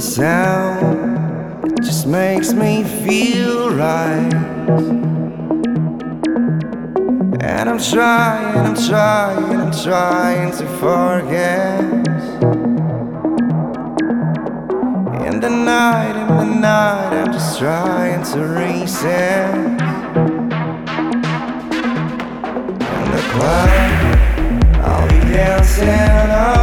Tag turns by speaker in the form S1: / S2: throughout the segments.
S1: the sound, it just makes me feel right. And I'm trying, I'm trying, I'm trying to forget. In the night, in the night, I'm just trying to reset. In the club, I'll be dancing all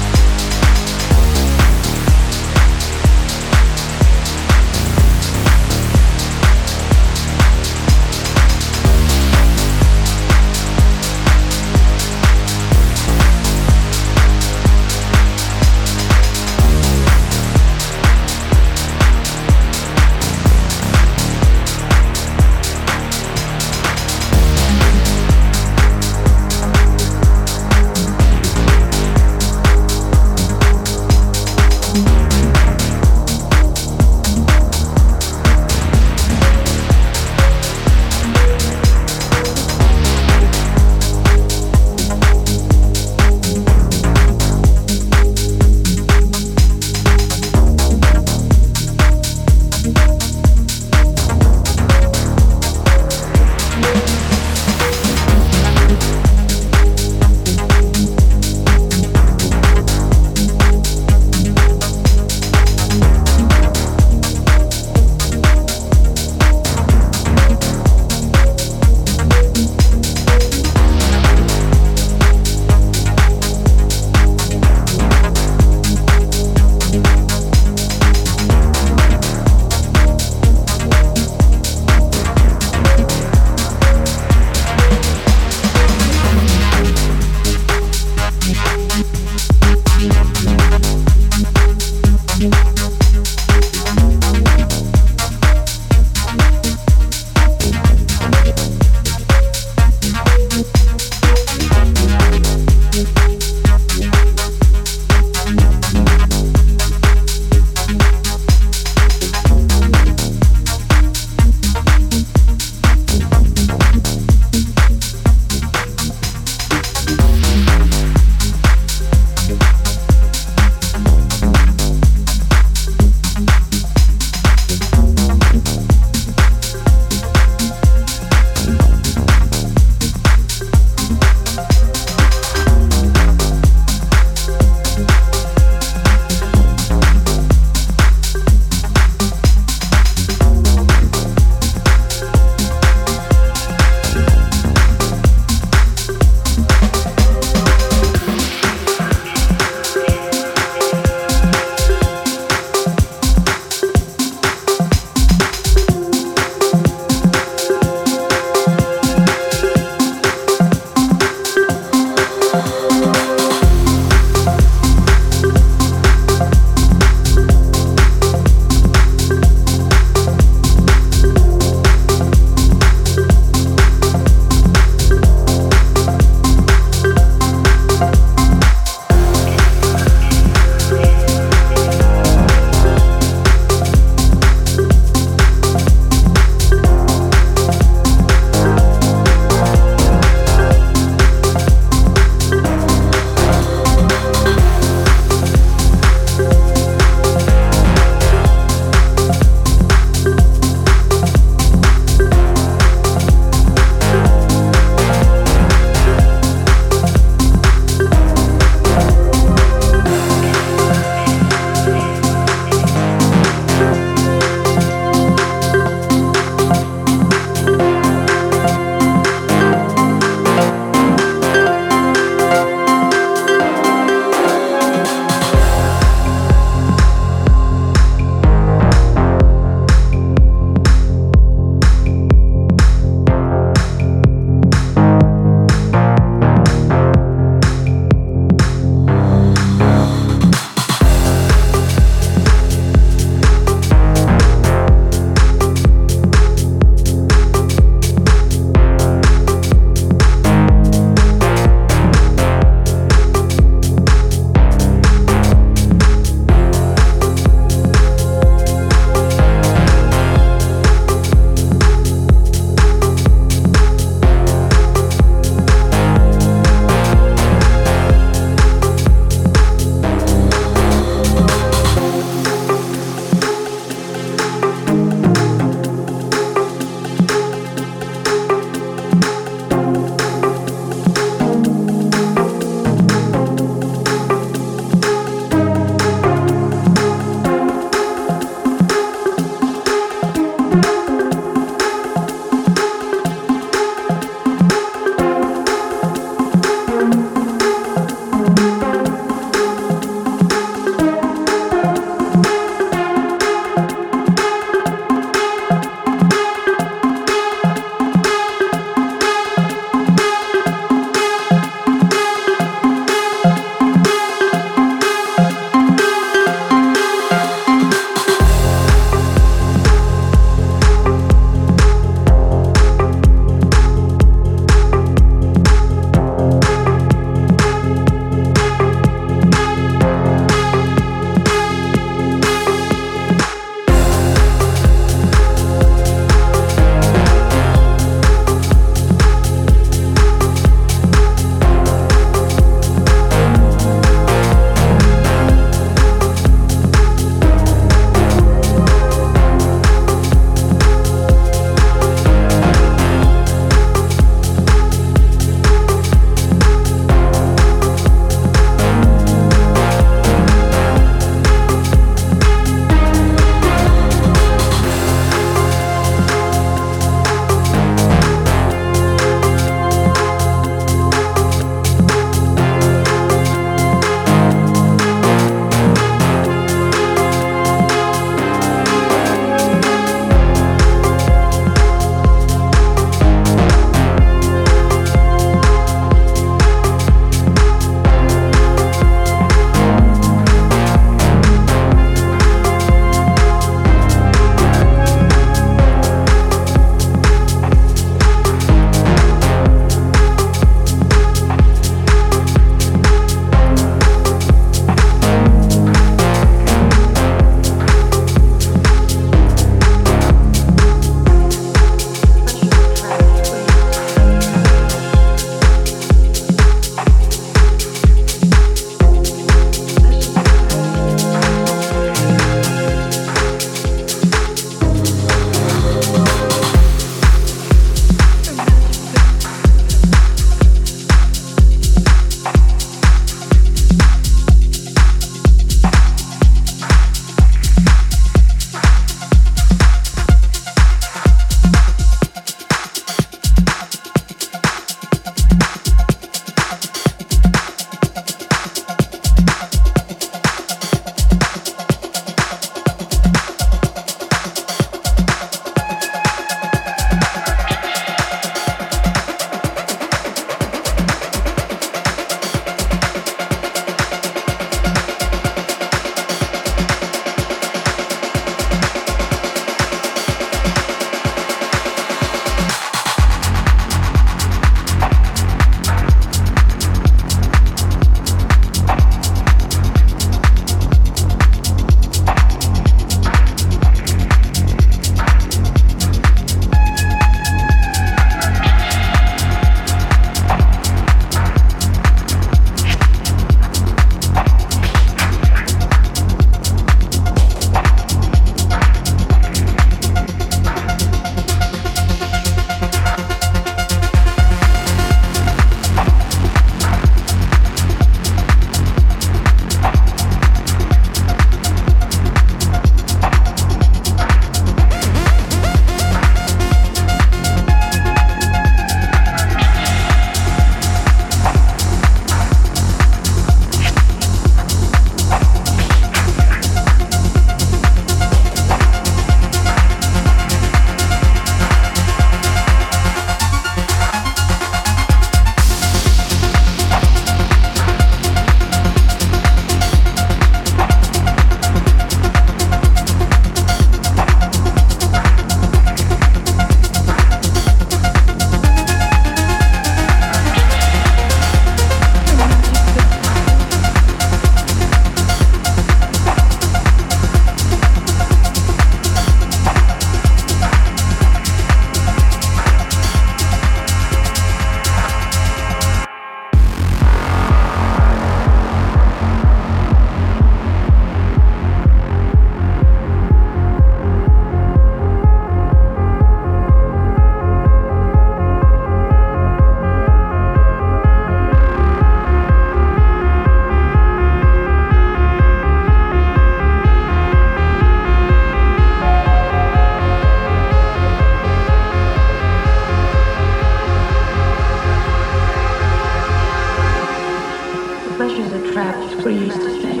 S1: freeze